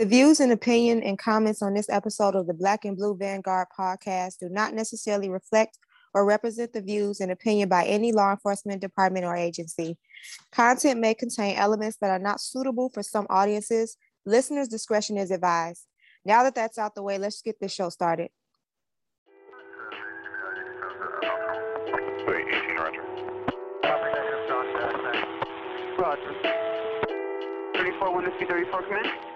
The views and opinion and comments on this episode of the Black and Blue Vanguard podcast do not necessarily reflect or represent the views and opinion by any law enforcement department or agency. Content may contain elements that are not suitable for some audiences. Listeners' discretion is advised. Now that that's out the way, let's get this show started. Wait, 18 Roger. Roger. 34, 1 to 34, come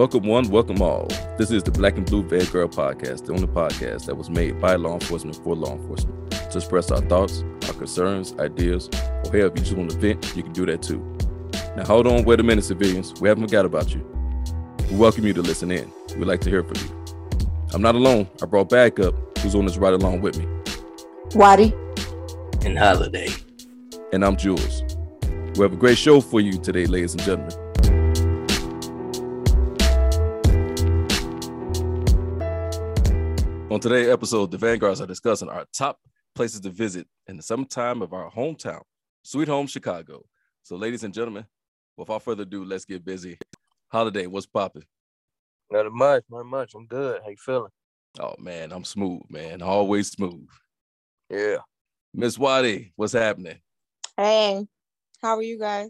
Welcome one, welcome all. This is the Black and Blue Vanguard podcast, the only podcast that was made by law enforcement for law enforcement to express our thoughts, our concerns, ideas, or hell, if you just want to vent, you can do that too. Now hold on, wait a minute, civilians. We haven't forgot about you. We welcome you to listen in. We'd like to hear from you. I'm not alone. I brought backup, who's on this ride along with me, Watty. and holiday. and I'm Jules. We have a great show for you today, ladies and gentlemen. On today's episode, the Vanguards are discussing our top places to visit in the summertime of our hometown, Sweet Home Chicago. So, ladies and gentlemen, without further ado, let's get busy. Holiday, what's popping? Not much, not much. I'm good. How you feeling? Oh man, I'm smooth, man. Always smooth. Yeah. Miss Watty, what's happening? Hey, how are you guys?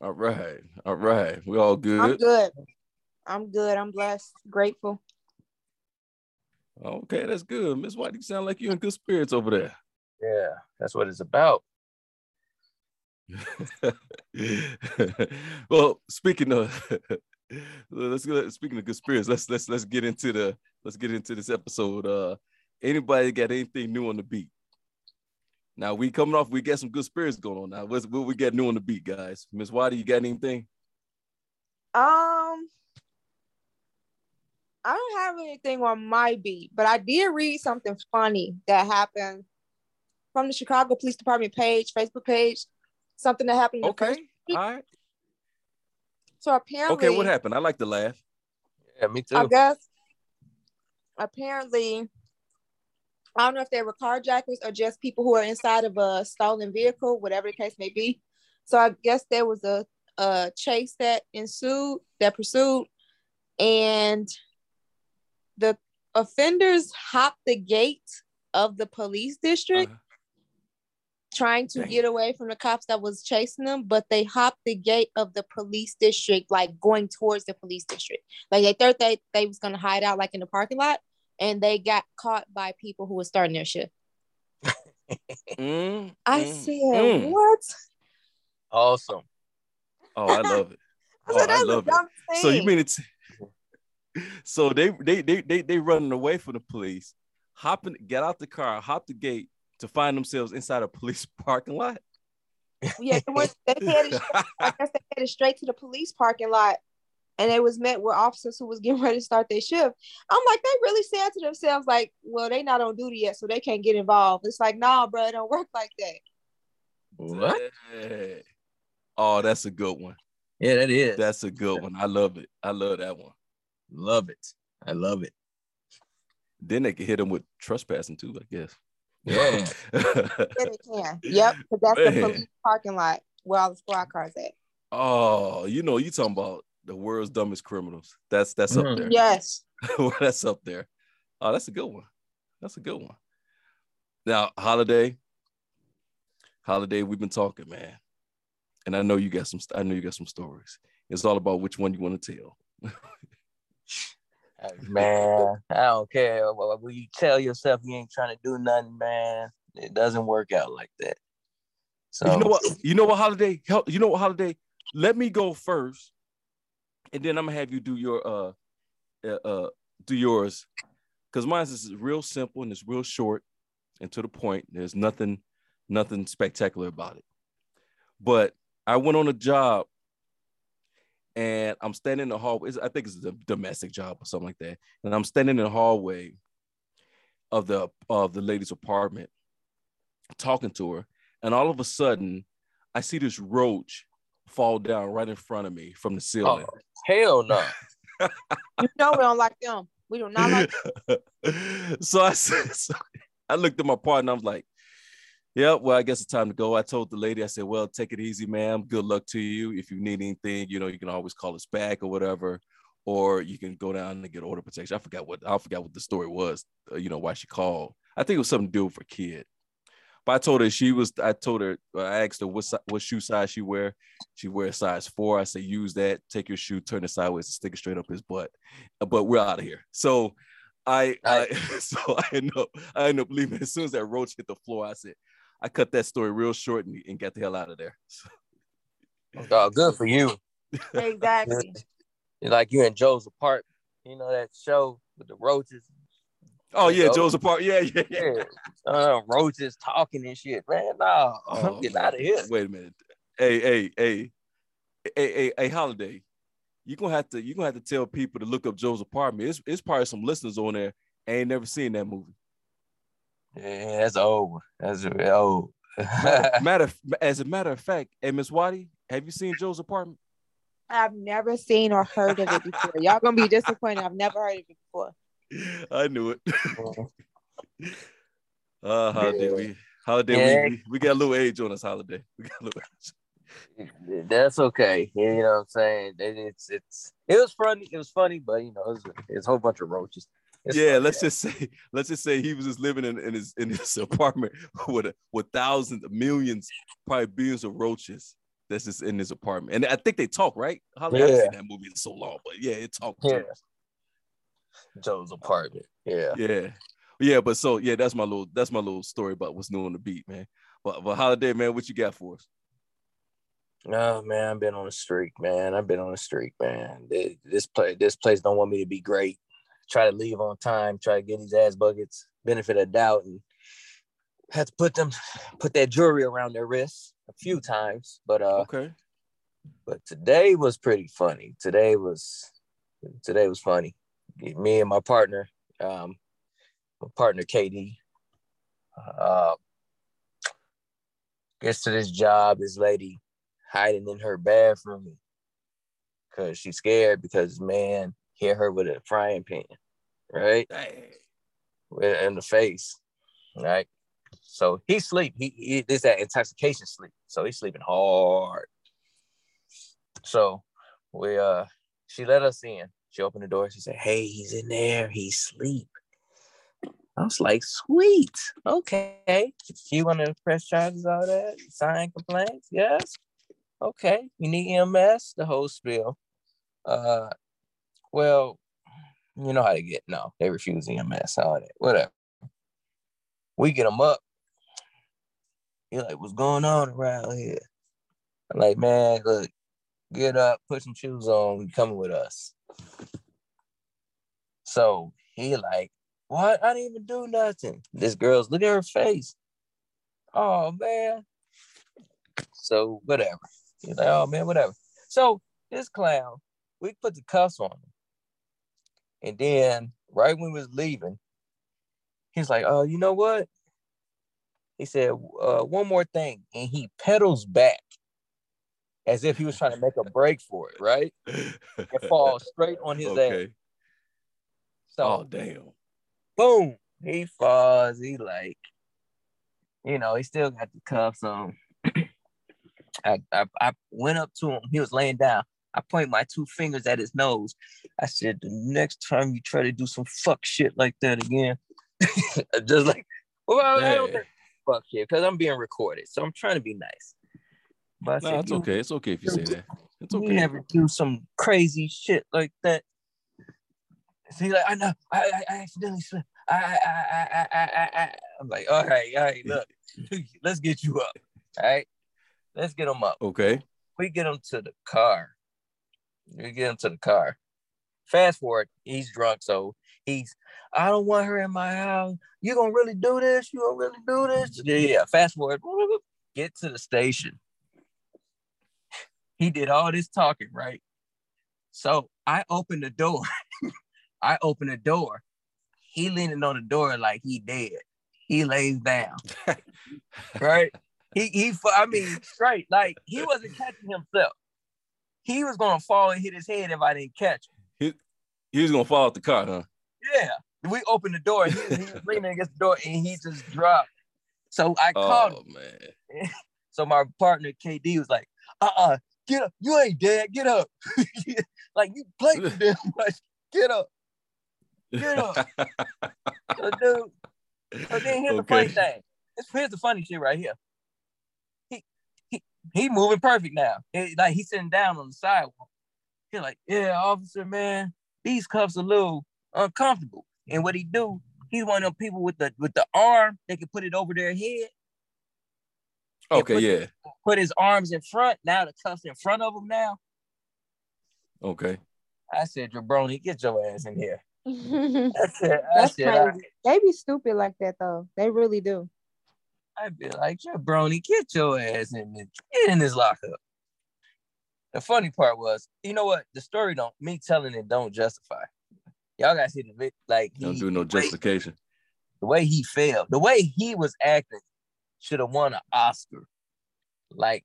All right, all right. We all good. I'm good. good. I'm good. I'm blessed, grateful. Okay, that's good. Miss Watty, you sound like you're in good spirits over there. Yeah. That's what it's about. well, speaking of let's go speaking of good spirits, let's let's let's get into the let's get into this episode. Uh anybody got anything new on the beat? Now we coming off, we got some good spirits going on now. What's what we got new on the beat, guys? Miss Watty, you got anything? Um, I don't have anything on my beat, but I did read something funny that happened from the Chicago Police Department page, Facebook page. Something that happened Okay. first. All right. So apparently, Okay, what happened? I like to laugh. Yeah, me too. I guess apparently, I don't know if they were carjackers or just people who are inside of a stolen vehicle, whatever the case may be. So I guess there was a, a chase that ensued, that pursued, and the offenders hopped the gate of the police district Uh, trying to Dang. get away from the cops that was chasing them, but they hopped the gate of the police district, like going towards the police district. Like they thought they, they was gonna hide out like in the parking lot, and they got caught by people who were starting their shift. mm, I mm, said, mm. what? Awesome. Oh, I love it. I Oh, said, I love it. thing. So you mean it's so they they they they they running away from the police, hopping, get out the car, hop the gate to find themselves inside a police parking lot. yeah, they, went, they headed, I guess they headed straight to the police parking lot, and they was met with officers who was getting ready to start their shift. I'm like, they really said to themselves, like, well, they not on duty yet, so they can't get involved. It's like, nah, bro, it don't work like that. What? Yeah. Oh, that's a good one. Yeah, that is. That's a good one. I love it. I love that one. Love it. I love it. Then they can hit them with trespassing too, I guess. Yeah. Yeah, they can. Yep, because that's the police parking lot where all the squad cars at. oh, you know, you talking about the world's dumbest criminals. That's that's up Mhm. there. Yes. that's up there. Oh, that's a good one. That's a good one. Now, holiday, holiday, we've been talking, man, and I know you got some. I know you got some stories. It's all about which one you want to tell. Man, I don't care. When you tell yourself you ain't trying to do nothing, man, it doesn't work out like that. So you know what? You know what, holiday? You know what, holiday? Let me go first, and then I'm gonna have you do your uh, uh, uh do yours, because mine is real simple and it's real short and to the point. There's nothing, nothing spectacular about it. But I went on a job, and I'm standing in the hallway. it's- I think it's a domestic job or something like that. And I'm standing in the hallway of the of the lady's apartment, talking to her, and all of a sudden, I see this roach fall down right in front of me from the oh, ceiling. oh, hell no. You know we don't like them. We do not like so I said, so I looked at my partner. I was like, Yeah, well, I guess it's time to go. I told the lady, I said, well, take it easy, ma'am. Good luck to you. If you need anything, you know, you can always call us back or whatever, or you can go down and get order protection. I forgot what I forgot what the story was, uh, you know, why she called. I think it was something to do with her kid. But I told her she was, I told her, I asked her what, what shoe size she wear. She wears size four. I say, use that, take your shoe, turn it sideways and stick it straight up his butt. Uh, But we're out of here. So I, I so I end up, I end up leaving. As soon as that roach hit the floor, I said, I cut that story real short and, and got the hell out of there. So, Oh, good for you. Exactly. Like you and Joe's apartment. You know that show with the roaches. oh yeah, Joe. Joe's apart. Yeah, yeah, yeah. Yeah, uh, roaches talking and shit. Man, no, Oh, I'm getting man. out of here. Wait a minute. Hey, hey, hey, hey, hey, hey, holiday. You gonna have to you gonna have to tell people to look up Joe's apartment. It's it's probably some listeners on there ain't never seen that movie. Yeah, that's old. That's old. Matter of- as a matter of fact, hey Miss Watty, have you seen Joe's apartment? I've never seen or heard of it before. Y'all gonna be disappointed. I've never heard of it before. I knew it. Uh holiday, Yeah. we holiday, Yeah. we, we, we got a little age on us, holiday. We got a little age. That's okay. You know what I'm saying? It, it's it's it was funny. It was funny, but you know, it it's a whole bunch of roaches. It's yeah, funny, let's just say, let's just say he was just living in, in his in his apartment with a, with thousands, millions, probably billions of roaches. That's just in his apartment, and I think they talk, right? How I haven't seen that movie in so long, but yeah, it talks. Yeah. Joe's apartment. Yeah. yeah, yeah. But so yeah, that's my little that's my little story about what's new on the beat, man. But but holiday, man, what you got for us? Oh man, I've been on a streak, man. I've been on a streak, man. This, place, this place don't want me to be great. Try to leave on time. Try to get these ass buckets. Benefit of doubt, and had to put them, put that jewelry around their wrists a few times. But uh, Okay, but today was pretty funny. Today was, today was funny. Me and my partner, um, my partner KD, uh, gets to this job. This lady hiding in her bathroom because she's scared because man hit her with a frying pan, right, Dang. In the face, right. So he sleep. He, he this that intoxication sleep. So he's sleeping hard. So we uh she let us in. She opened the door. She said, Hey, he's in there. He's asleep. I was like, sweet. Okay. You want to press charges, all that? Sign complaints? Yes. Okay. You need EMS? The whole spiel. Uh well, you know how to get no, they refuse EMS, all that, whatever. We get them up. You're like, what's going on around here? I'm like, man, look, get up, put some shoes on, you coming with us. So he like, what? I didn't even do nothing. This girl's look at her face. Oh man. So whatever. He's like, oh man, whatever. So this clown, we put the cuffs on him. And then right when we was leaving, he's like, oh, you know what? He said, uh, one more thing. And he pedals back as if he was trying to make a break for it, right? It falls straight on his ass. So Oh damn. boom, he falls. He like, you know, he still got the cuffs on. I, I I went up to him. He was laying down. I point my two fingers at his nose. I said, the next time you try to do some fuck shit like that again, just like, well, I don't think fuck shit because I'm being recorded, so I'm trying to be nice. But I No, said, it's okay. It's okay if you say that. It's you okay. never do some crazy shit like that. He's like, I know, I, I, I accidentally slipped. I, I, I, I, I, I, I. I'm like, all right, all right, look, let's get you up. All right, let's get him up. Okay. We get him to the car. We get him to the car. Fast forward, he's drunk, so he's, I don't want her in my house. You gonna really do this? You gonna really do this? Yeah, yeah. Fast forward, get to the station. He did all this talking, right? So I opened the door. I opened the door. He leaning on the door like he dead. He lays down, right? He he. I mean, straight like he wasn't catching himself. He was gonna fall and hit his head if I didn't catch him. He was gonna fall out the car, huh? Yeah. We opened the door. He, he was leaning against the door and he just dropped So I oh, called him. Oh man. So my partner KD was like, uh-uh, get up. You ain't dead. Get up. like you played too damn much. Get up. Get up. So dude. So then here's the funny thing. Here's the funny shit right here. He he he moving perfect now. He- like he's sitting down on the sidewalk. He's like, yeah, officer, man, these cuffs are a little uncomfortable. And what he do, he's one of them people with the with the arm, they can put it over their head, Okay, put- yeah. put his arms in front. Now the cuffs in front of him now. Okay. I said, Jabroni, get your ass in here. That's I said, I said, I. They be stupid like that though. They really do. I'd be like, Jabroni, get your ass in this, get in this lockup. The funny part was, you know what? The story don't me telling it don't justify. Y'all gotta see the like Don't he- do no the way- justification. the way he failed, the way he was acting should have won an Oscar. Like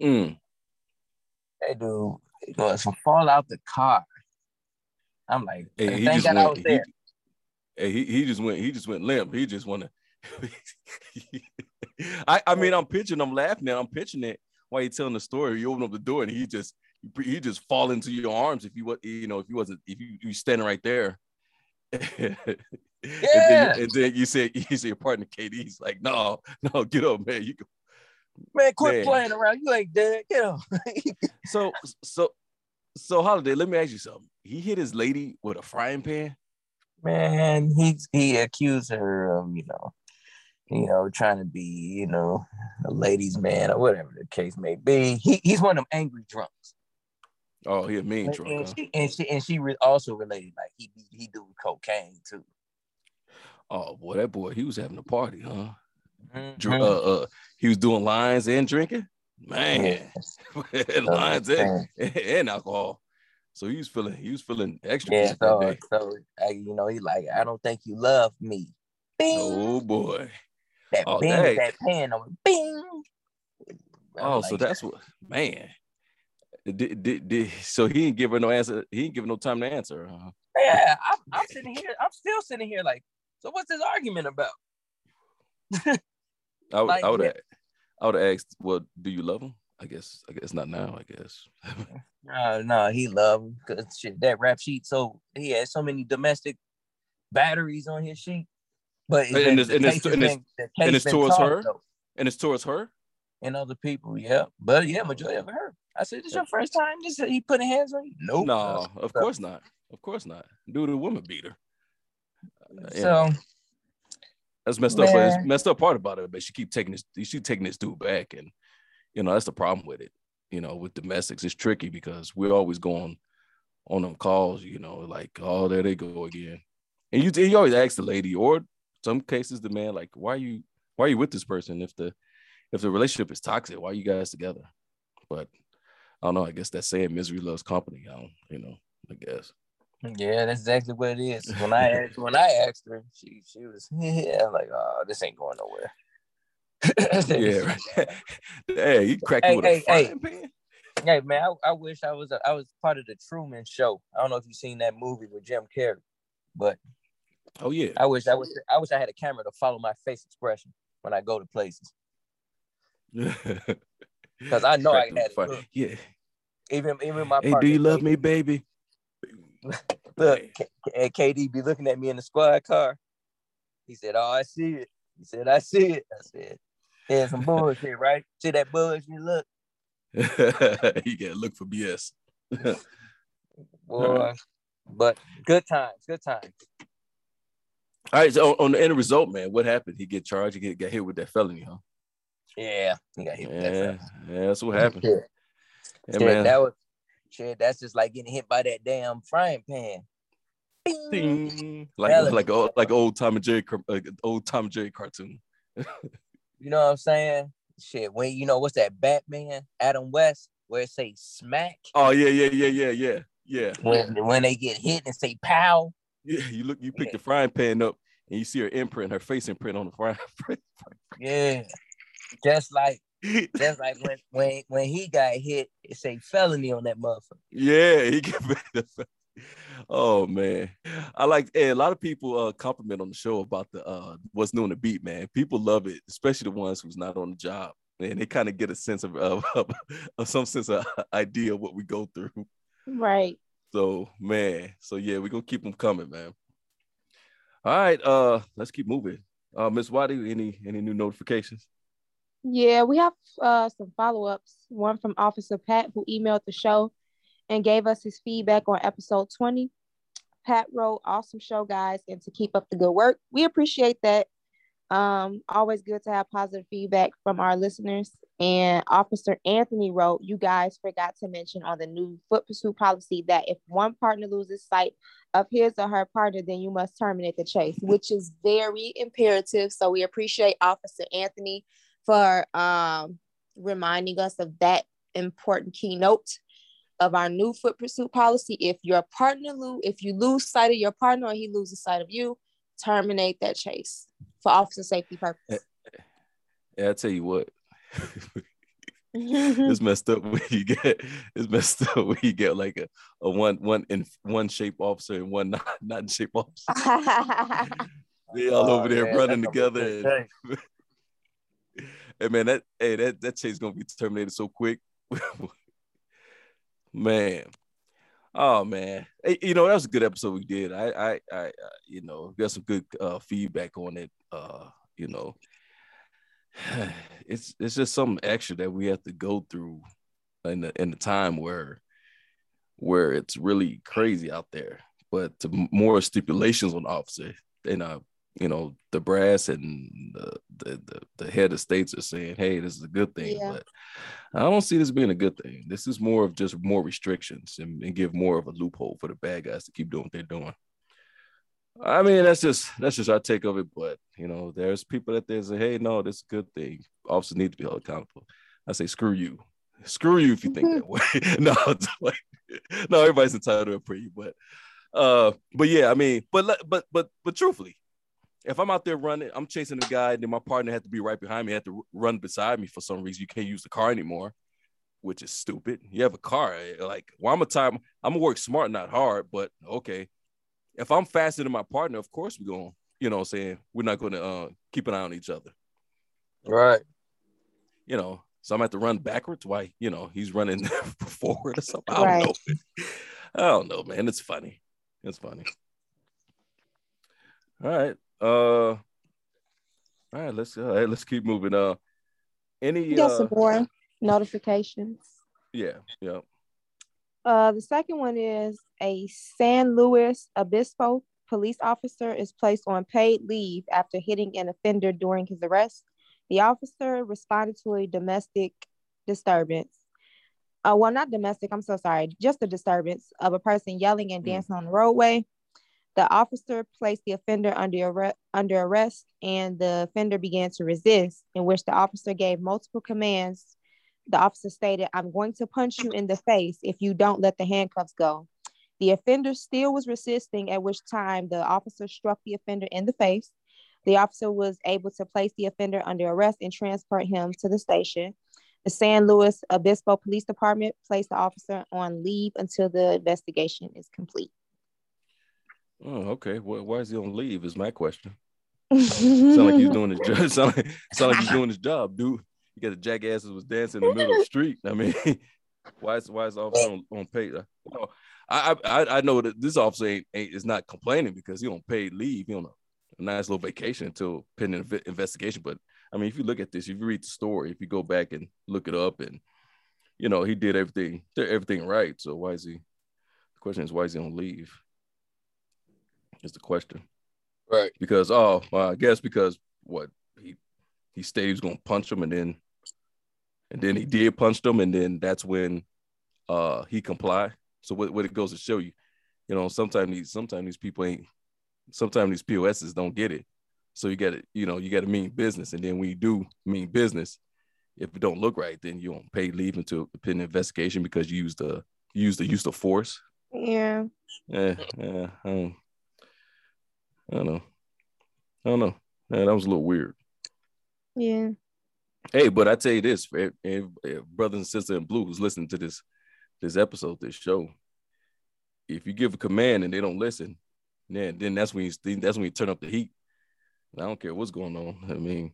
Mm. that dude was from fall out the car. I'm like, Hey, he thank just God I went. was He, hey, he, he just went. He just went limp. He just wanna. I I mean, I'm pitching. I'm laughing at. I'm pitching it while you're telling the story. You open up the door and he just he just fall into your arms if you what you know if you wasn't if you you standing right there. and, then, you- and then you say you say your partner KD's like no no get up man you go. Man, quit Man. playing around. You ain't dead. Get up. so so so holiday let me ask you something he hit his lady with a frying pan man, he he accused her of, you know, you know, trying to be, you know, a ladies' man or whatever the case may be. He, he's one of them angry drunks. oh he a mean And, drunk and huh? she and she and she re- also related like he he do cocaine too. oh boy that boy he was having a party huh Mhm. Dr- uh, uh he was doing lines and drinking man lines and, and alcohol so he was feeling he was feeling extra Yeah, so, so uh, you know, he like, I don't think you love me. Bing, oh boy that oh, bing, dang. that pan on Bing. Oh so that's what man did, did, did, so he didn't give her no answer he didn't give her no time to answer huh? yeah. I'm, I'm sitting here. I'm still sitting here like, so what's this argument about? I would, Like, I would, have, I would have asked, well, do you love him? I guess, I guess not now. I guess. No, no, he loved him because shit, that rap sheet. So he had so many domestic batteries on his sheet. But And it's- and it's- and it's- and case towards her? though, and it's towards her. and other people. Yeah, but yeah, majority of her. I said, "This your first time? This he putting hands on you? Nope. No, of course not. Of course not. Dude, a woman beater. Uh, yeah. So That's messed up. But it's messed up part about it. But she keep taking this. She taking this dude back, and you know that's the problem with it. You know, with domestics, it's tricky because we're always going on them calls. You know, like oh, there they go again. And you, you always ask the lady, or some cases the man, like, why are you, why are you with this person if the, if the relationship is toxic? Why are you guys together? But I don't know. I guess that's saying misery loves company. I don't, you know, I guess. yeah, that's exactly what it is. When I asked, when I asked her, she she was yeah, like, oh, this ain't going nowhere. yeah. Right. hey, you cracked Hey, with hey, a frying pan. Hey man, I, I wish I was a, I was part of the Truman Show. I don't know if you've seen that movie with Jim Carrey, but Oh yeah. I wish I wish I wish I had a camera to follow my face expression when I go to places because I know I it had it. Yeah. even even my Hey, partner, do you love KD me, baby? Look. K- and KD be looking at me in the squad car. He said, "Oh, I see it." He said, "I see it." I said, "There's some bullshit, right? See that bullshit? Look, you gotta look for BS. boy." But good times, good times. All right, so on, on the end result, man, what happened? He get charged. He get, got hit with that felony, huh? Yeah, he got hit with that. Yeah, yeah, that's what happened. Shit, Yeah, shit, man. that was shit. That's just like getting hit by that damn frying pan. Bing. Ding. Like Felony. like old, like old Tom and Jerry, car- uh, old Tom and Jerry cartoon. You know what I'm saying? Shit, when you know what's that Batman, Adam West, where it say smack Oh yeah, yeah, yeah, yeah, yeah, yeah. when when they get hit and say pow. Yeah, you look, you pick the frying pan up, and you see her imprint, her face imprint on the frying pan. Yeah, just like just like when when when he got hit, it's a felony on that motherfucker. Yeah, he get oh man, I like. Hey, a lot of people uh, compliment on the show about the uh, what's new on the beat, man. People love it, especially the ones who's not on the job, and they kind of get a sense of, of, of some sense of idea of what we go through. Right. So man, so yeah, we're gonna keep them coming, man. All right, uh, let's keep moving. Uh, Miss Watty, any any new notifications? Yeah, we have uh, some follow ups. One from Officer Pat, who emailed the show and gave us his feedback on episode 20. Pat wrote, Awesome show, guys, and to keep up the good work. We appreciate that. Um, always good to have positive feedback from our listeners. And Officer Anthony wrote, You guys forgot to mention on the new foot pursuit policy that if one partner loses sight of his or her partner, then you must terminate the chase, which is very imperative. So we appreciate Officer Anthony for um, reminding us of that important keynote of our new foot pursuit policy. If your partner lose, if you lose sight of your partner or he loses sight of you, terminate that chase for officer safety purposes. Yeah, I tell you what. it's messed up when you get it's messed up when you get like a, a one one in one shape officer and one not, not in shape officer. they all over there Oh, running together. And, hey man, that hey that that chase gonna be terminated so quick. man. Oh man, hey, you know that was a good episode we did. I, I, I, you know, got some good uh, feedback on it. Uh, you know, it's it's just something extra that we have to go through in the in the time where where it's really crazy out there. But to more stipulations on the officer, and uh, you know, the brass and the, the the the head of states are saying, "Hey, this is a good thing," Yeah. but I don't see this being a good thing. This is more of just more restrictions and, and give more of a loophole for the bad guys to keep doing what they're doing. I mean, that's just that's just our take of it. But you know, there's people that they say, "Hey, no, this is a good thing. Officers need to be held accountable." I say, "Screw you, screw you if you think that way." no, it's like, no, everybody's entitled to a pre, but uh, but yeah, I mean, but but but but truthfully, if I'm out there running, I'm chasing the guy, and then my partner had to be right behind me, had to run beside me for some reason. You can't use the car anymore, which is stupid. You have a car, eh, like, well, I'm a time, I'm gonna work smart, not hard, but okay. If I'm faster than my partner, of course we're gonna, you know what I'm saying? We're not gonna uh, keep an eye on each other, Right. you know. So I'm gonna have to run backwards. Why, you know, he's running forward or something. I don't Right. know. I don't know, man. It's funny. It's funny. All right. Uh all right, let's all right, let's keep moving. Uh any We got uh some more notifications. yeah, yeah. Uh, the second one is a San Luis Obispo police officer is placed on paid leave after hitting an offender during his arrest. The officer responded to a domestic disturbance. Uh, well, not domestic, I'm so sorry, just a disturbance of a person yelling and Mm. dancing on the roadway. The officer placed the offender under, arre- under arrest and the offender began to resist, in which the officer gave multiple commands the officer stated, I'm going to punch you in the face if you don't let the handcuffs go. The offender still was resisting, at which time the officer struck the offender in the face. The officer was able to place the offender under arrest and transport him to the station. The San Luis Obispo Police Department placed the officer on leave until the investigation is complete. Oh, okay. Why, why is he on leave? Is my question. Sound like he's doing his job. Sound like, sound like he's doing his job, dude. You got the jackasses was dancing in the middle of the street. I mean, why is why is the officer on, on paid? uh, Well, I, I I know that this officer ain't, ain't is not complaining because he on paid leave. He on a, a nice little vacation until pending inve- investigation. But I mean, if you look at this, if you read the story, if you go back and look it up, and you know he did everything did everything right. So why is he? The question is why is he on leave? Is the question Right. because oh well, I guess because what he stated he was gonna punch him and then and then he did punch them and then that's when uh he complied. So what, what it goes to show you, you know, sometimes these sometimes these people ain't sometimes these POSs don't get it. So you got to, you know, you got to mean business. And then when you do mean business, if it don't look right, then you don't pay leave until pending investigation because you used the you used the use of force. yeah. Yeah, yeah. I don't, I don't know. I don't know. Yeah, that was a little weird. Yeah. Hey, but I tell you this, ev- ev- ev- brothers and sisters in blue who's listening to this this episode, this show, if you give a command and they don't listen, then then that's when you that's when you turn up the heat. And I don't care what's going on. I mean,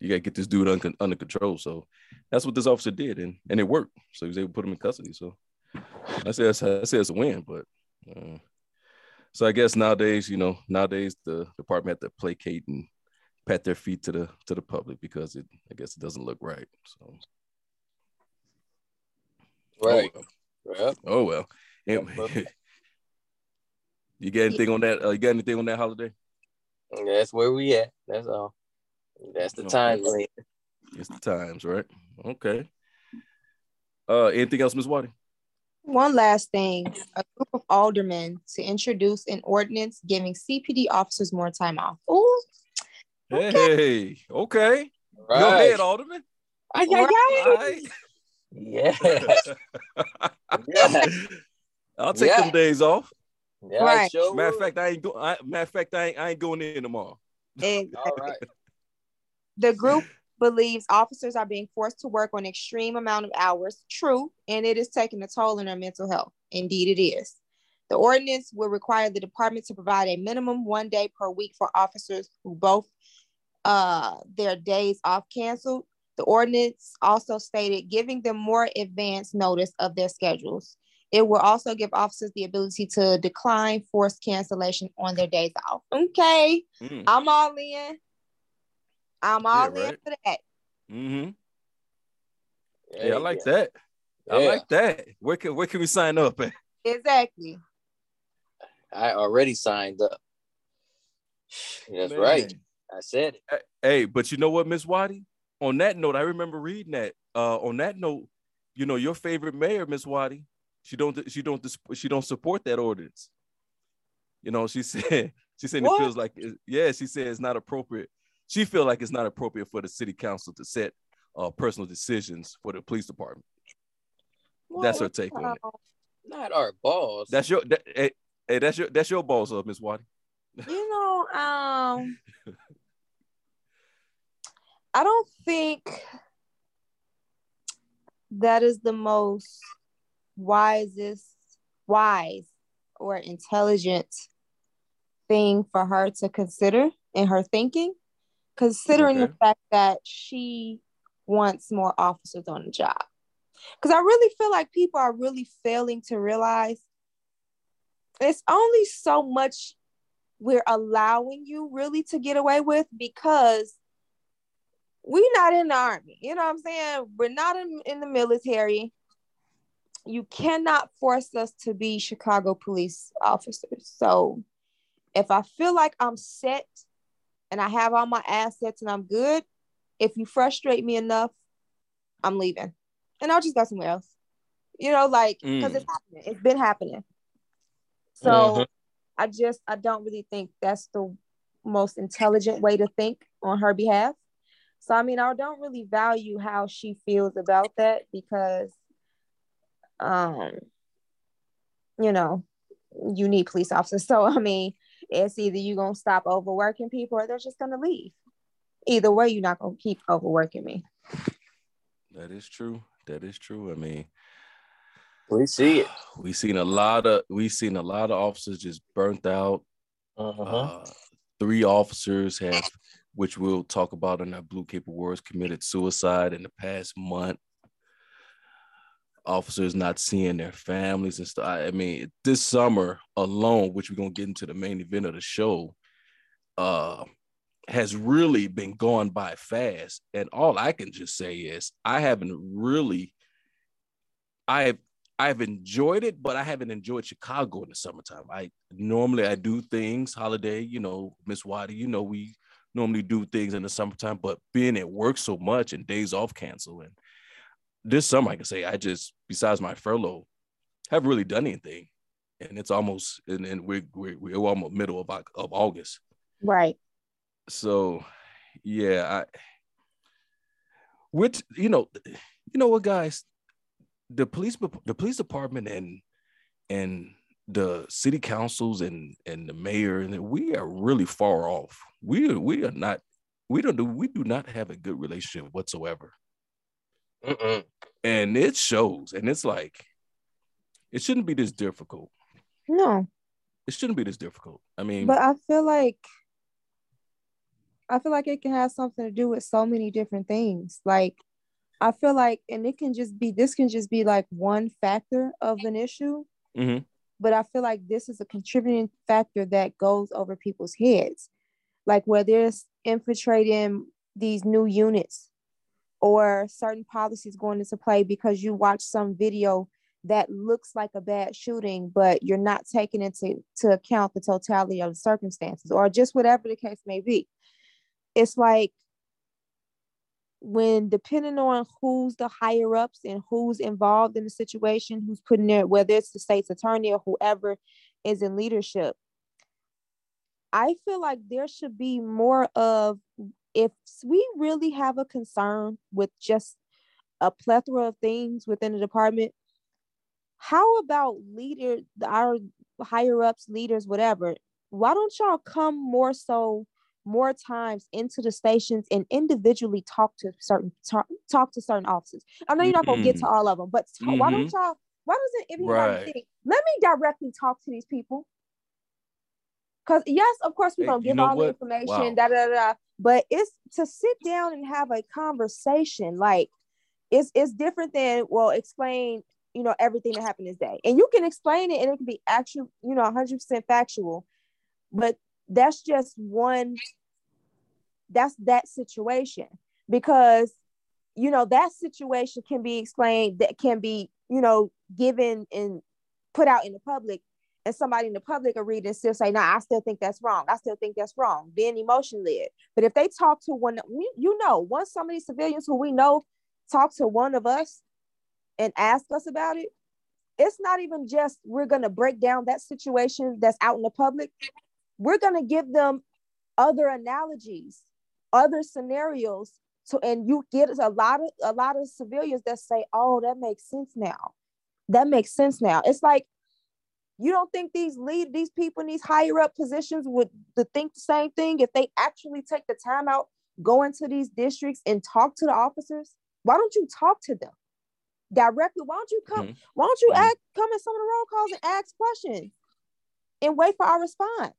you gotta get this dude under, under control. So that's what this officer did, and and it worked. So he was able to put him in custody. So I say that's I say it's a win, but uh, so I guess nowadays, you know, nowadays the department had to placate and pat their feet to the to the public because it I guess it doesn't look right. So Right. Oh Yep. well. Oh, well. And- you got anything on that? Uh, you got anything on that holiday? That's where we at. That's all. That's the Okay. time. we're. It's the times, right? Okay. Uh, anything else, Ms. Watty? One last thing, a group of aldermen to introduce an ordinance giving CPD officers more time off. Ooh, Hey, okay. Go Right. ahead, Alderman. Ay, ay, ay. All right. Yeah. Yeah. I'll take Yeah. them days off. Yeah, Right. Sure Matter of fact, I ain't go. I, matter of fact, I ain't, I ain't going in tomorrow. and All right. the group believes officers are being forced to work on extreme amount of hours. True, and it is taking a toll on their mental health. Indeed, it is. The ordinance will require the department to provide a minimum one day per week for officers who both uh, their days off canceled. The ordinance also stated giving them more advance notice of their schedules. It will also give officers the ability to decline forced cancellation on their days off. Okay, Mm, I'm all in. I'm all in right. for that. Mm-hmm. There Yeah, I like go. that. I Yeah. like that. Where can where can we sign up at? Exactly. I already signed up. That's Man. right. I said it. Hey, but you know what, Miss Watty? On that note, I remember reading that. Uh, on that note, you know, your favorite mayor, Miss Watty, she don't she don't she don't support that ordinance. You know, she said she said What? it feels like it- yeah, she said it's not appropriate. She feel like it's not appropriate for the city council to set uh personal decisions for the police department. That's her take on it. Not our balls. That's your that, hey, hey, that's your that's your boss, uh, Miss Watty. You know, um, I don't think that is the most wisest, wise or intelligent thing for her to consider in her thinking, considering the fact that she wants more officers on the job. Because I really feel like people are really failing to realize it's only so much we're allowing you really to get away with because we're not in the army. You know what I'm saying? We're not in, in the military. You cannot force us to be Chicago police officers. So if I feel like I'm set and I have all my assets and I'm good, if you frustrate me enough, I'm leaving. And I'll just go somewhere else. You know, like because Mm. it's happening. It's been happening. So Mhm. I just I don't really think that's the most intelligent way to think on her behalf. So I mean, I don't really value how she feels about that because um you know, you need police officers. So I mean, it's either you're gonna stop overworking people or they're just gonna leave. Either way, you're not gonna keep overworking me. That is true. That is true. I mean, we see it. We've seen a lot of We've seen a lot of officers just burnt out. Uh-huh. Uh, three officers have, which we'll talk about in our Blue Cape Awards, committed suicide in the past month. Officers not seeing their families and stuff. I mean, this summer alone, which we're gonna get into the main event of the show, uh, has really been going by fast. And all I can just say is I haven't really, I've I've enjoyed it, but I haven't enjoyed Chicago in the summertime. I normally I do things holiday, you know, Miss Watty, you know, we normally do things in the summertime, but being at work so much and days off cancel and this summer I can say I just besides my furlough haven't really done anything, and it's almost and, and we're, we're we're almost middle of of August, Right. so yeah, I which you know you know what guys? The police the police department and and the city councils and and the mayor and we are really far off we are we are not we don't do we do not have a good relationship whatsoever Mm-mm. and it shows and it's like it shouldn't be this difficult No, It shouldn't be this difficult. I mean, but I feel like I feel like it can have something to do with so many different things. Like I feel like, and it can just be this can just be like one factor of an issue. Mhm. But I feel like this is a contributing factor that goes over people's heads, like where there's infiltrating these new units or certain policies going into play because you watch some video that looks like a bad shooting, but you're not taking into to account the totality of the circumstances or just whatever the case may be. It's like when depending on who's the higher ups and who's involved in the situation, who's putting there, whether it's the state's attorney or whoever is in leadership, I feel like there should be more of if we really have a concern with just a plethora of things within the department, how about leader our higher ups, leaders, whatever? Why don't y'all come more so more times into the stations and individually talk to certain talk, talk to certain officers? I know you're not gonna get to all of them, but t- why don't y'all? Why doesn't anybody Right. think? Let me directly talk to these people. Because yes, of course we're Hey, gonna you give all the information, Wow. da da da. But it's to sit down and have a conversation. Like it's it's different than well, explain you know everything that happened this day, and you can explain it, and it can be actual, you know, hundred percent factual. But that's just one. That's that situation because you know that situation can be explained that can be you know given and put out in the public and somebody in the public will read and still say, "No, nah, I still think that's wrong. I still think that's wrong." Being emotion led. But if they talk to one, you know, once some of these civilians who we know talk to one of us and ask us about it, it's not even just we're gonna break down that situation that's out in the public. We're gonna give them other analogies, other scenarios. So, and you get a lot of a lot of civilians that say, "Oh, that makes sense now. That makes sense now." It's like you don't think these lead these people in these higher up positions would to think the same thing if they actually take the time out, go into these districts and talk to the officers? Why don't you talk to them directly? Why don't you come? Mhm. Why don't you Mhm. ask come in some of the roll calls and ask questions and wait for our response?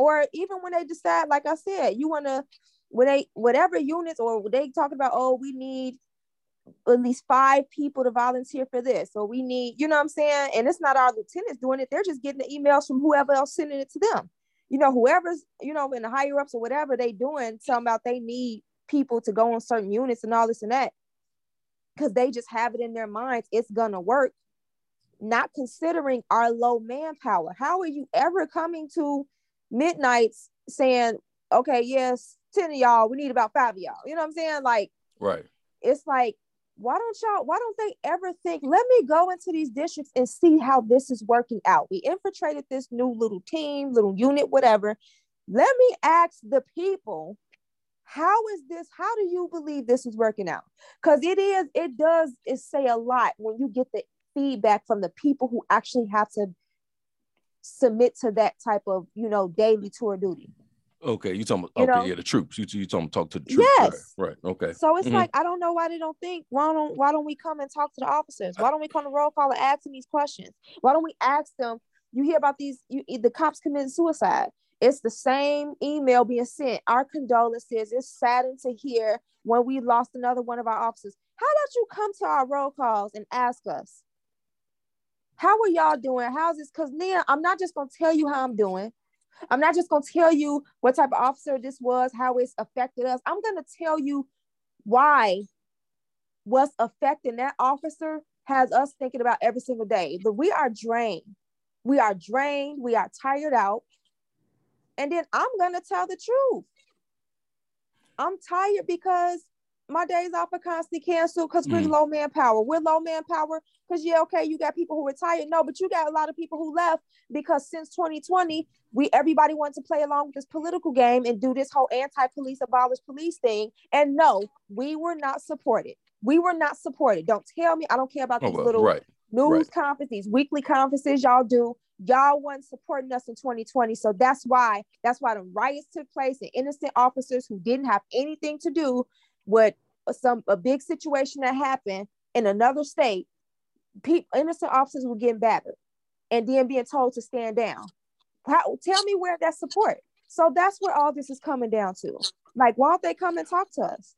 Or even when they decide, like I said, you want to when they whatever units or they talking about, oh, we need at least five people to volunteer for this, or we need, you know what I'm saying? And it's not our lieutenants doing it, they're just getting the emails from whoever else sending it to them. You know, whoever's, you know, in the higher ups or whatever they doing, talking about they need people to go on certain units and all this and that. Because they just have it in their minds, it's gonna work, not considering our low manpower. How are you ever coming to midnights saying, okay, yes, 10 of y'all, we need about five of y'all. You know what I'm saying? Like right. it's like why don't y'all why don't they ever think let me go into these districts and see how this is working out we infiltrated this new little team little unit whatever let me ask the people how is this how do you believe this is working out because it is it does it say a lot when you get the feedback from the people who actually have to submit to that type of you know daily tour duty Okay, you talking about You okay, know? yeah, the troops. You you talking talk to the troops. Yes. Right, right. Okay. So it's Mhm. like I don't know why they don't think. Why don't Why don't we come and talk to the officers? Why don't we come to roll call and ask them these questions? Why don't we ask them? You hear about these? You the cops committed suicide. It's the same email being sent. Our condolences. It's saddened to hear when we lost another one of our officers. How about you come to our roll calls and ask us? How are y'all doing? How's this? Because then I'm not just gonna tell you how I'm doing. I'm not just going to tell you what type of officer this was, how it's affected us. I'm going to tell you why what's affecting that officer has us thinking about every single day. But we are drained. We are drained. We are tired out. And then I'm going to tell the truth. I'm tired because my days off are constantly canceled because we're Mhm. low manpower. We're low manpower because yeah, okay, you got people who retired. No, but you got a lot of people who left because since 2020, we everybody wanted to play along with this political game and do this whole anti-police abolish police thing. And no, we were not supported. We were not supported. Don't tell me. I don't care about Oh, these well, little right. news right. conferences, these weekly conferences y'all do. Y'all wasn't supporting us in 2020. So that's why that's why the riots took place and innocent officers who didn't have anything to do with some a big situation that happened in another state. People innocent officers were getting battered. and then being told to stand down. How, tell me where that support. So that's what all this is coming down to. Like, why don't they come and talk to us?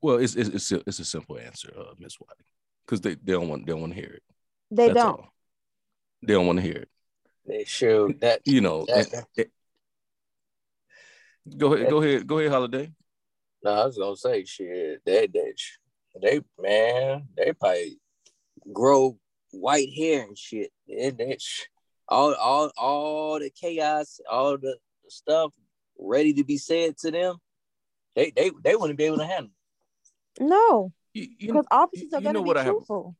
Well, it's it's it's a, it's a simple answer, uh, Miss Whiting, because they, they don't want they don't want to hear it. They That's don't. all. They don't want to hear it. They sure that You know. that, it- it- go ahead. Go ahead. Go ahead. Holiday. No, I was gonna say shit. They they they man, they probably grow white hair and shit. And they, all all all the chaos, all the stuff ready to be said to them. They they they wouldn't be able to handle. it. No, You, you, because officers are you going know to what be I have- truthful.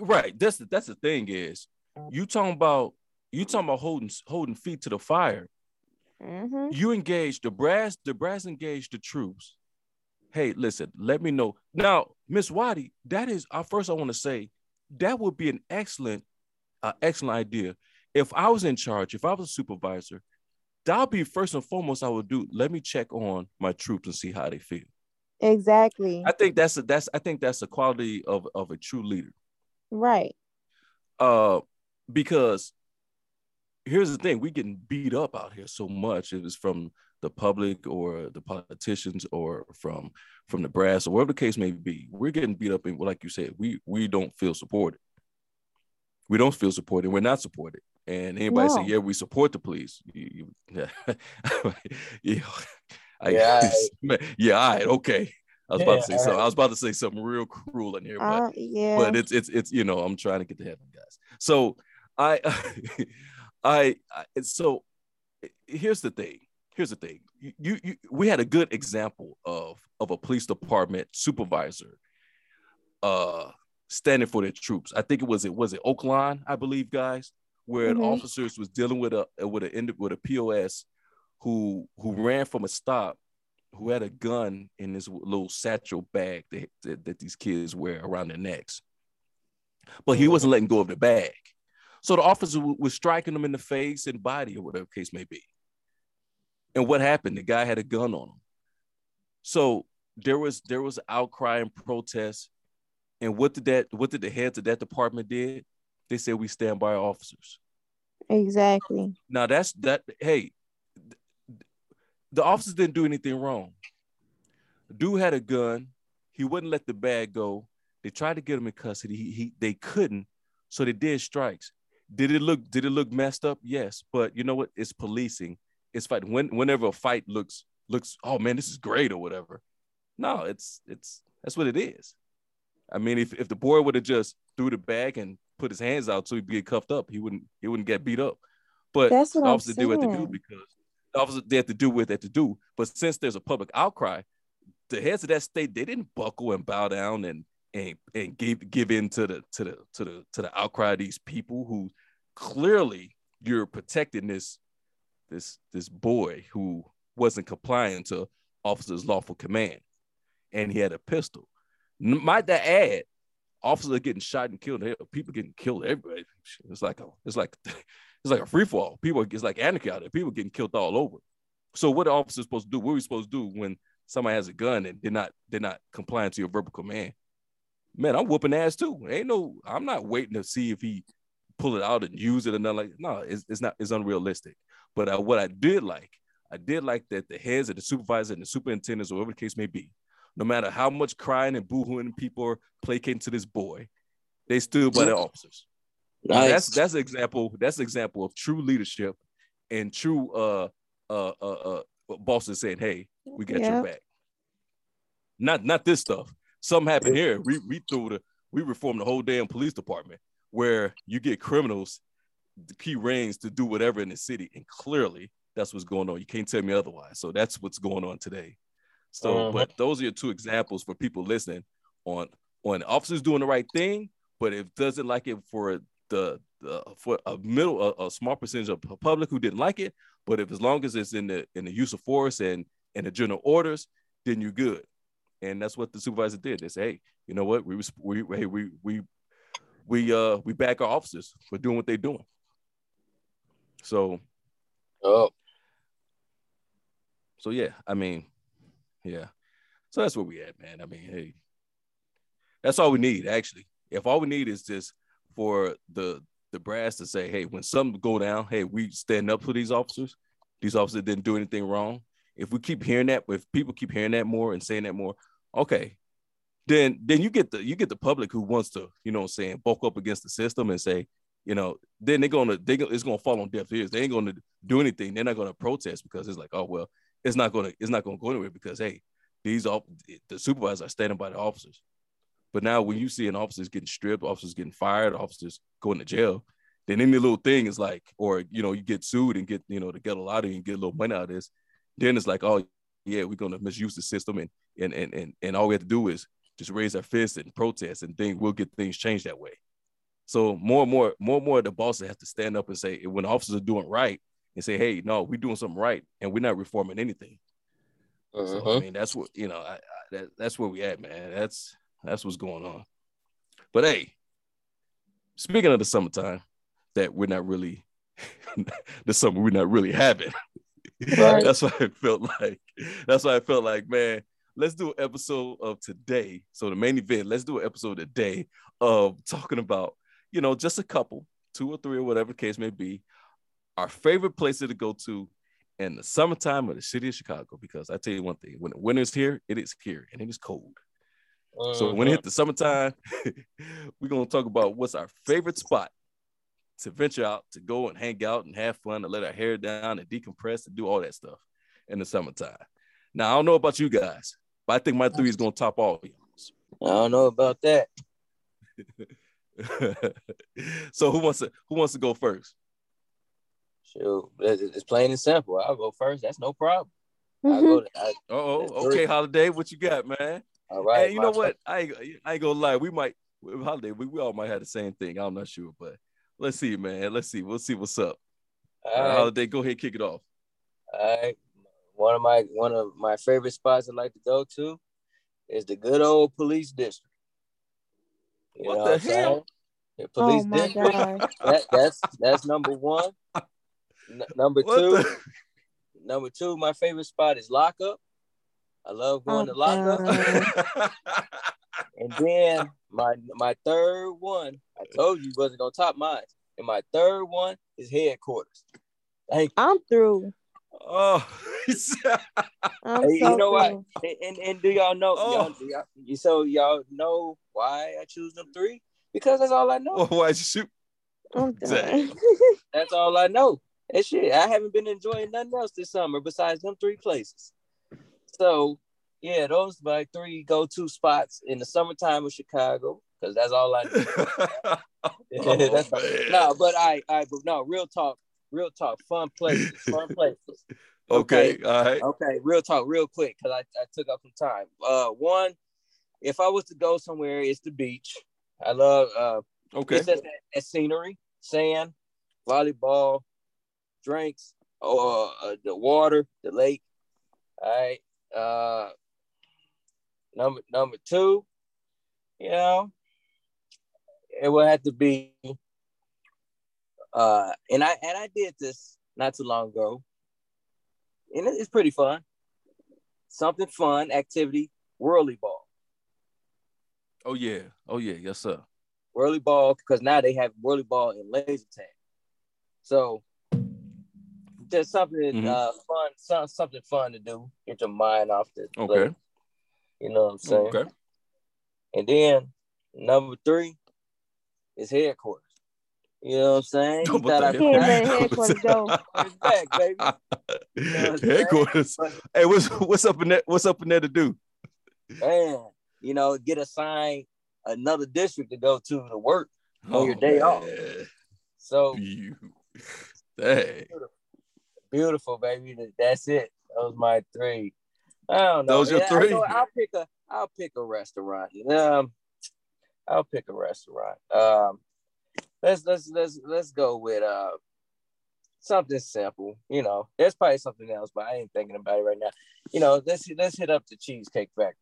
right. That's the that's the thing is you talking about you talking about holding holding feet to the fire. Mhm. you engage the brass the brass engaged the troops hey listen let me know now miss Watty that is uh, first i want to say that would be an excellent uh, excellent idea if i was in charge if i was a supervisor that would be first and foremost i would do let me check on my troops and see how they feel Exactly. i think that's a that's i think that's a quality of of a true leader right. uh because here's the thing we getting beat up out here so much it was from the public or the politicians or from from the brass or whatever the case may be we're getting beat up and like you said we we don't feel supported. We don't feel supported we're not supported. And anybody say yeah we support the police. You, you, yeah yeah I, Yeah, yeah all right okay. I was about to say Yeah, so i was about to say something real cruel in here but Uh, yeah. but it's it's it's you know I'm trying to get the headline guys. So I I, I so here's the thing. Here's the thing. You, you we had a good example of of a police department supervisor uh standing for their troops. I think it was it was it Oakland, I believe, guys, where Mhm. officers was dealing with a with a with a POS who who ran from a stop who had a gun in this little satchel bag that, that, that these kids wear around their necks. But he wasn't letting go of the bag. So the officer w- was striking him in the face and body or whatever case may be. And what happened? The guy had a gun on him. So there was there was outcry and protest. And what did that what did the heads of that department did? They said we stand by our officers. exactly. Now that's that. Hey, th- the officers didn't do anything wrong. Dude had a gun. He wouldn't let the bag go. They tried to get him in custody. He, he they couldn't, so they did strikes. Did it look did it look messed up? Yes, but you know what? It's policing. It's fight. When whenever a fight looks looks, oh man, this is great or whatever. No, it's it's that's what it is. I mean, if, if the boy would have just threw the bag and put his hands out so he'd get cuffed up, he wouldn't he wouldn't get beat up. But That's what the I'm officers do what they do because the officers they have to do what they have to do. But since there's a public outcry, the heads of that state they didn't buckle and bow down and and and give give in to the to the to the to the outcry of these people who clearly you're protecting this this this boy who wasn't complying to officer's lawful command and he had a pistol. Might that add, officers are getting shot and killed. Eh, people getting killed. Everybody. It's like a it's like it's like a free fall. People it's like anarchy out there. People getting killed all over. So what are officers supposed to do? What are we supposed to do when somebody has a gun and they're not they're not complying to your verbal command? Man, I'm whooping ass too. Ain't no, I'm not waiting to see if he pull it out and use it or nothing like no, it's, it's not it's unrealistic. But uh, what I did like, I did like that the heads of the supervisor and the superintendents, or whatever the case may be, no matter how much crying and boohooing people are placating to this boy, they stood by their officers. Nice. That's that's an example. That's an example of true leadership and true uh uh uh, uh bosses saying, "Hey, we got Yeah. your back." Not not this stuff. Something happened here. We we threw the we reformed the whole damn police department where you get criminals the key reins to do whatever in the city, and clearly that's what's going on. You can't tell me otherwise. So that's what's going on today. So, Mhm. but those are your two examples for people listening on on officers doing the right thing, but it doesn't like it for the, the for a middle a, a small percentage of the public who didn't like it. But if as long as it's in the in the use of force and and the general orders, then you're good. And that's what the supervisor did. They say, hey, you know what? We we hey, we we we uh we back our officers for doing what they're doing. So Oh, so yeah, I mean, yeah. So that's where we at, man. I mean, hey, that's all we need actually. If all we need is just for the the brass to say, hey, when something go down, hey, we stand up for these officers. These officers didn't do anything wrong. If we keep hearing that, if people keep hearing that more and saying that more, okay, then then you get the you get the public who wants to, you know, what I'm saying bulk up against the system and say, you know, then they're gonna they it's gonna fall on deaf ears. They ain't gonna do anything. They're not gonna protest because it's like, oh well, it's not gonna it's not gonna go anywhere because hey, these all the supervisors are standing by the officers. But now when you see an officers getting stripped, officers getting fired, officers going to jail, then any little thing is like, or you know, you get sued and get, you know, to get a lot of and get a little money out of this, then it's like, oh yeah, we're gonna misuse the system and and and and, and all we have to do is just raise our fists and protest and think we'll get things changed that way. So more and more, more and more the bosses have to stand up and say when officers are doing right and say, hey, no, we're doing something right and we're not reforming anything. Uh-huh. So I mm-hmm. mean, that's what you know. I, I, that, that's where we at, man. That's that's what's going on. But hey, speaking of the summertime, that we're not really the summer we're not really having. Right. that's why I felt like. That's why I felt like, man. Let's do an episode of today. So the main event. Let's do an episode today of talking about, you know, just a couple, two or three or whatever the case may be, our favorite places to go to in the summertime of the city of Chicago. Because I tell you one thing, when the winter's here, it is here and it is cold. Uh-huh. So when it hit the summertime, we're gonna talk about what's our favorite spot to venture out, to go and hang out and have fun, to let our hair down and decompress and do all that stuff in the summertime. Now I don't know about you guys, but I think my three is gonna top all yours. I don't know about that. so who wants to who wants to go first? Sure, it's plain and simple. I'll go first. That's no problem. Mm-hmm. oh, okay, Holiday, what you got, man? All right. And you know what? I ain't, I ain't gonna lie. We might holiday. We, we all might have the same thing. I'm not sure, but let's see, man. Let's see. We'll see what's up. All right. Holiday, go ahead, kick it off. All right. One of my one of my favorite spots I like to go to is the good old police district. You what the what hell? The police oh district. That, that's that's number one. N- number what two. The? Number two, my favorite spot is lockup. I love going oh, to lockup. and then my my third one, I told you wasn't gonna top mine. And my third one is headquarters. Thank you. I'm through. Oh, hey, so you know what? And, and do y'all know? Oh. Y'all, y'all, so y'all know why I choose them three? Because that's all I know. why'd you shoot? that's all I know. And shit, I haven't been enjoying nothing else this summer besides them three places. So yeah, those my three go-to spots in the summertime of Chicago because that's all I do. oh, that's no, but I, I, but no, real talk, real talk, fun places, fun places. Okay, okay, all right. Okay, real talk, real quick because I, I took up some time. Uh, one, if I was to go somewhere, it's the beach. I love uh, okay, it's that, that scenery, sand, volleyball, drinks, or uh, the water, the lake. All right. Uh, number number two, you know, it will have to be. Uh, and I and I did this not too long ago, and it's pretty fun. Something fun activity, whirly ball. Oh yeah, oh yeah, yes sir. Whirly ball because now they have whirly ball in laser tag. So just something mm-hmm. uh, fun, some, something fun to do. Get your mind off the okay. You know what I'm saying? Okay. And then number three is headquarters. You know what I'm saying? You thought I headquarters go. back, baby. You know headquarters. But, hey, what's what's up in there? What's up in there to do? Man, you know, get assigned another district to go to to work on oh, your day man. off. So, Dang. Beautiful, baby. That's it. That was my three. I don't know. Those are three. I, will pick a. I'll pick a restaurant. Um, I'll pick a restaurant. Um, let's let's let's let's go with uh something simple. You know, there's probably something else, but I ain't thinking about it right now. You know, let's let's hit up the Cheesecake Factory.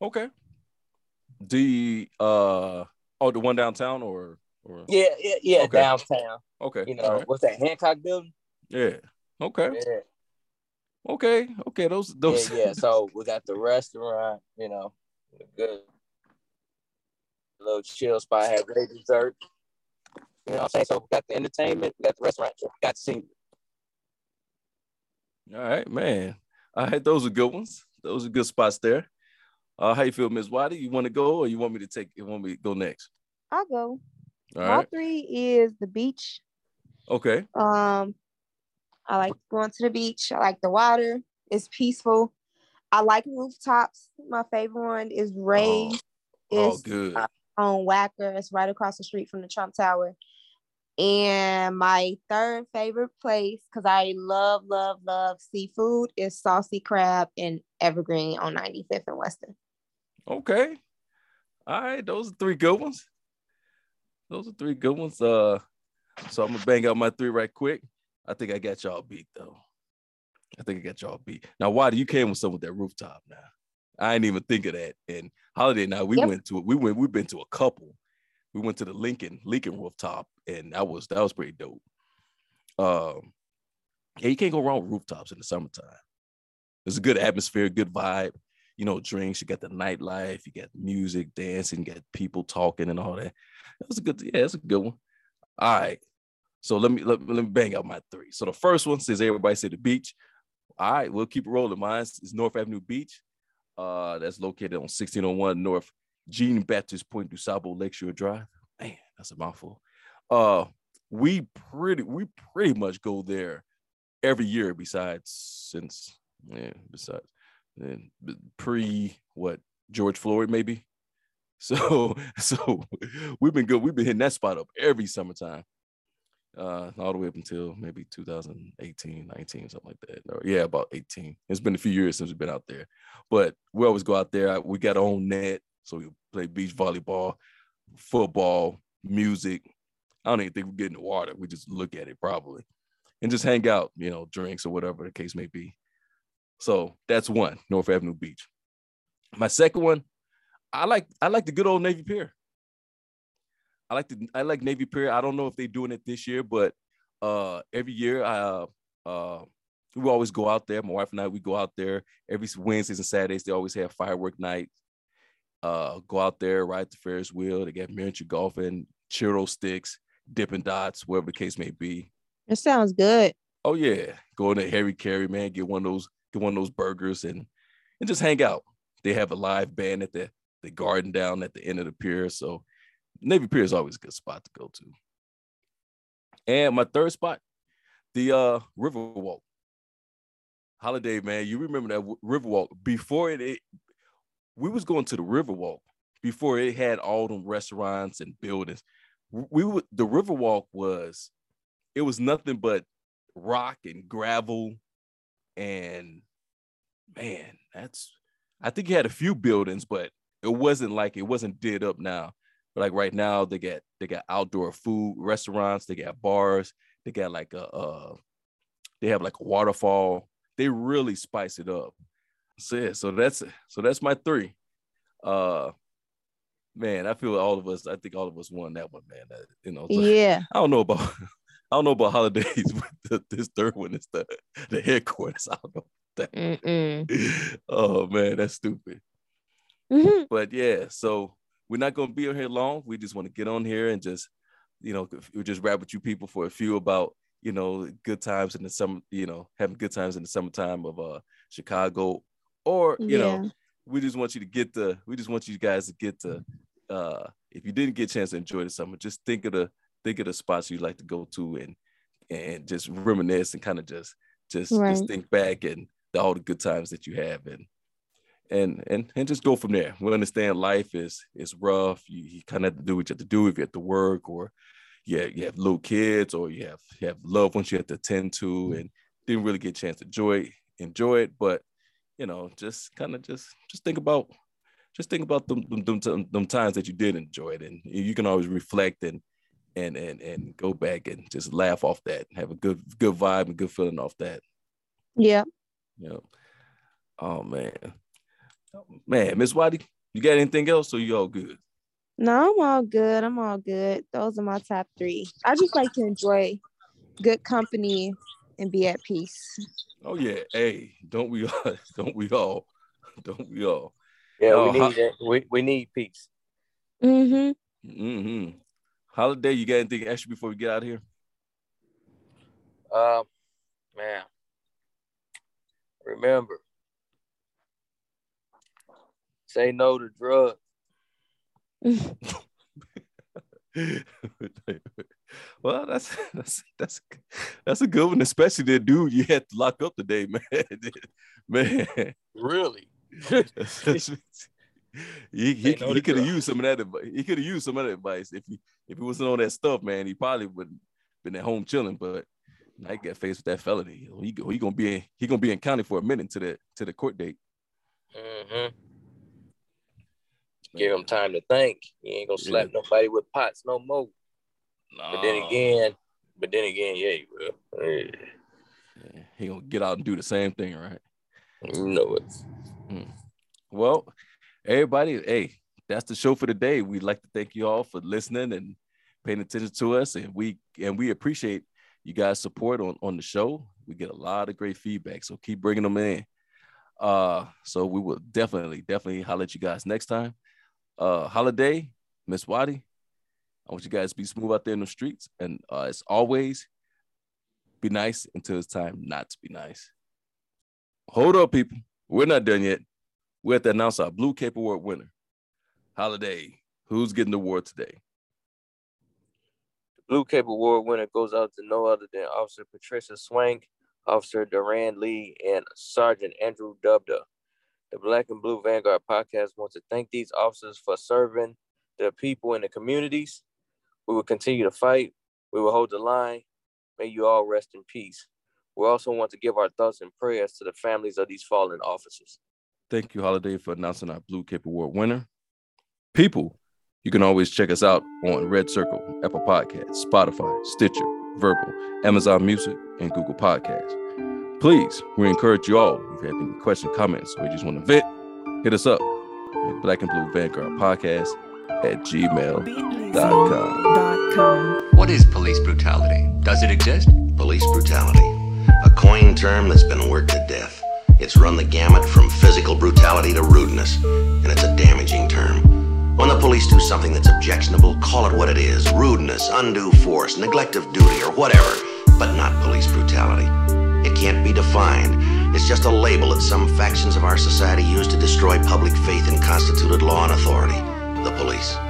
Okay. The uh oh, the one downtown or or yeah yeah yeah okay. downtown. Okay. You know right. what's that Hancock building? Yeah. Okay. Yeah. Okay. Okay. Those those. Yeah. yeah. So we got the restaurant. You know, good. A little chill spot, have great dessert. You know what I'm saying? So we got the entertainment, we got the restaurant, we got the scenery. All right, man. All right, those are good ones. Those are good spots there. Uh, how you feel, Ms. Watty? You want to go, or you want me to take? You want me to go next? I'll go. All My three is the beach. Okay. Um, I like going to the beach. I like the water. It's peaceful. I like rooftops. My favorite one is Ray. Oh, It's good. On Wacker. It's right across the street from the Trump Tower. And my third favorite place, because I love, love, love seafood, is Saucy Crab in Evergreen on 95th and Western. Okay. All right. Those are three good ones. Those are three good ones. Uh, so I'm gonna bang out my three right quick. I think I got y'all beat though. I think I got y'all beat. Now, why do you came with some with that rooftop now? I didn't even think of that. And holiday now we Yep. went to we went we've been to a couple. We went to the Lincoln Lincoln rooftop, and that was that was pretty dope. Um, yeah, you can't go wrong with rooftops in the summertime. It's a good atmosphere, good vibe. You know, drinks. You got the nightlife. You got music, dancing. You got people talking and all that. That's a good. Yeah, that's a good one. All right. So let me let, let me bang out my three. So the first one says everybody say the beach. All right, we'll keep it rolling. Mine is North Avenue Beach. Uh, that's located on 1601 North Jean Baptiste Point du Sable Lakeshore Drive. Man, that's a mouthful. Uh, we pretty we pretty much go there every year. Besides, since yeah, besides and pre what George Floyd maybe. So so we've been good. We've been hitting that spot up every summertime uh, all the way up until maybe 2018, 19, something like that. Or yeah, about 18. It's been a few years since we've been out there, but we always go out there. We got our own net, so we play beach volleyball, football, music. I don't even think we get in the water. We just look at it probably and just hang out, you know, drinks or whatever the case may be. So that's one, North Avenue Beach. My second one, I like I like the good old Navy Pier. I like the I like Navy Pier. I don't know if they're doing it this year, but uh every year I uh, uh we always go out there. My wife and I we go out there every Wednesdays and Saturdays. They always have firework night. Uh, go out there, ride the Ferris wheel. They got miniature golfing, churro sticks, dipping dots, whatever the case may be. It sounds good. Oh yeah, go to Harry Caray, man. Get one of those, get one of those burgers, and and just hang out. They have a live band at the the garden down at the end of the pier, so Navy Pier is always a good spot to go to. And my third spot, the uh Riverwalk. Holiday, man. You remember that Riverwalk before it, it we was going to the Riverwalk before it had all them restaurants and buildings. We would the Riverwalk was it was nothing but rock and gravel and man, that's I think he had a few buildings, but it wasn't like it wasn't did up now. But like right now, they got they got outdoor food restaurants, they got bars, they got like a uh they have like a waterfall. They really spice it up. So yeah, so that's so that's my three. Uh man, I feel all of us, I think all of us won that one, man. That, you know, so- Yeah. I don't know about I don't know about holidays, but the, this third one is the the headquarters. I don't know. Mm-mm. oh man, that's stupid. Mhm. But yeah, so we're not gonna be on here long. We just want to get on here and just, you know, we just rap with you people for a few about, you know, good times in the summer, you know, having good times in the summertime of uh Chicago. Or, you know, we just want you to get the we just want you guys to get the, uh if you didn't get a chance to enjoy the summer, just think of the think of the spots you'd like to go to and and just reminisce and kind of just just Right. just think back and the, all the good times that you have and and and and just go from there. We understand life is is rough. You, you kind of have to do what you have to do if you have to work or yeah, you have little kids or you have you have loved ones you have to attend to mm-hmm. and didn't really get a chance to enjoy enjoy it. But you know, just kind of just just think about just think about them them, them them times that you did enjoy it, and you can always reflect and and and and go back and just laugh off that, have a good good vibe and good feeling off that. Yeah. Yeah. Oh man, man, Miss Watty, you got anything else? Or you all good? No, I'm all good. I'm all good. Those are my top three. I just like to enjoy good company and be at peace. Oh yeah, hey, don't we all? Don't we all? Don't we all? Yeah, Oh, we need that. We, we need peace. Mm-hmm. Mm-hmm. Holiday, you got anything extra before we get out of here? Um, man, remember, say no to drugs. well, that's that's that's that's a good one, especially the dude you had to lock up today, man. man, Really? he he, no he could have used some of that advice. He could have used some of that advice if he if he wasn't on that stuff, man. He probably would been at home chilling, but he got faced with that felony. He, he gonna be in, he gonna be in county for a minute to the to the court date. Mm-hmm. Give him time to think. He ain't gonna slap Yeah. nobody with pots no more. But then again, but then again, yeah, he will. Yeah, Yeah, he gonna get out and do the same thing, right? You know it. Well, everybody, hey, that's the show for today. We'd like to thank you all for listening and paying attention to us, and we and we appreciate you guys' support on on the show. We get a lot of great feedback, so keep bringing them in. Uh, so we will definitely, definitely holler at you guys next time. Uh, holiday, Miss Watty, I want you guys to be smooth out there in the streets, and uh, as always, be nice until it's time not to be nice. Hold up, people. We're not done yet. We have to announce our Blue Cape Award winner. Holiday, who's getting the award today? The Blue Cape Award winner goes out to no other than Officer Patricia Swank, Officer Duran Lee, and Sergeant Andrew Dubda. The Black and Blue Vanguard podcast wants to thank these officers for serving the people in the communities. We will continue to fight. We will hold the line. May you all rest in peace. We also want to give our thoughts and prayers to the families of these fallen officers. Thank you, Holiday, for announcing our Blue Cape Award winner. People, you can always check us out on Red Circle, Apple Podcasts, Spotify, Stitcher, Verbal, Amazon Music, and Google Podcasts. Please, we encourage you all, if you have any questions, comments, or you just want to vent, hit us up at Black and Blue Vanguard Podcast at gmail.com. com. What is police brutality? Does it exist? Police brutality. A coined term that's been worked to death. It's run the gamut from physical brutality to rudeness, and it's a damaging term. When the police do something that's objectionable, call it what it is rudeness, undue force, neglect of duty, or whatever, but not police brutality. It can't be defined. It's just a label that some factions of our society use to destroy public faith in constituted law and authority the police.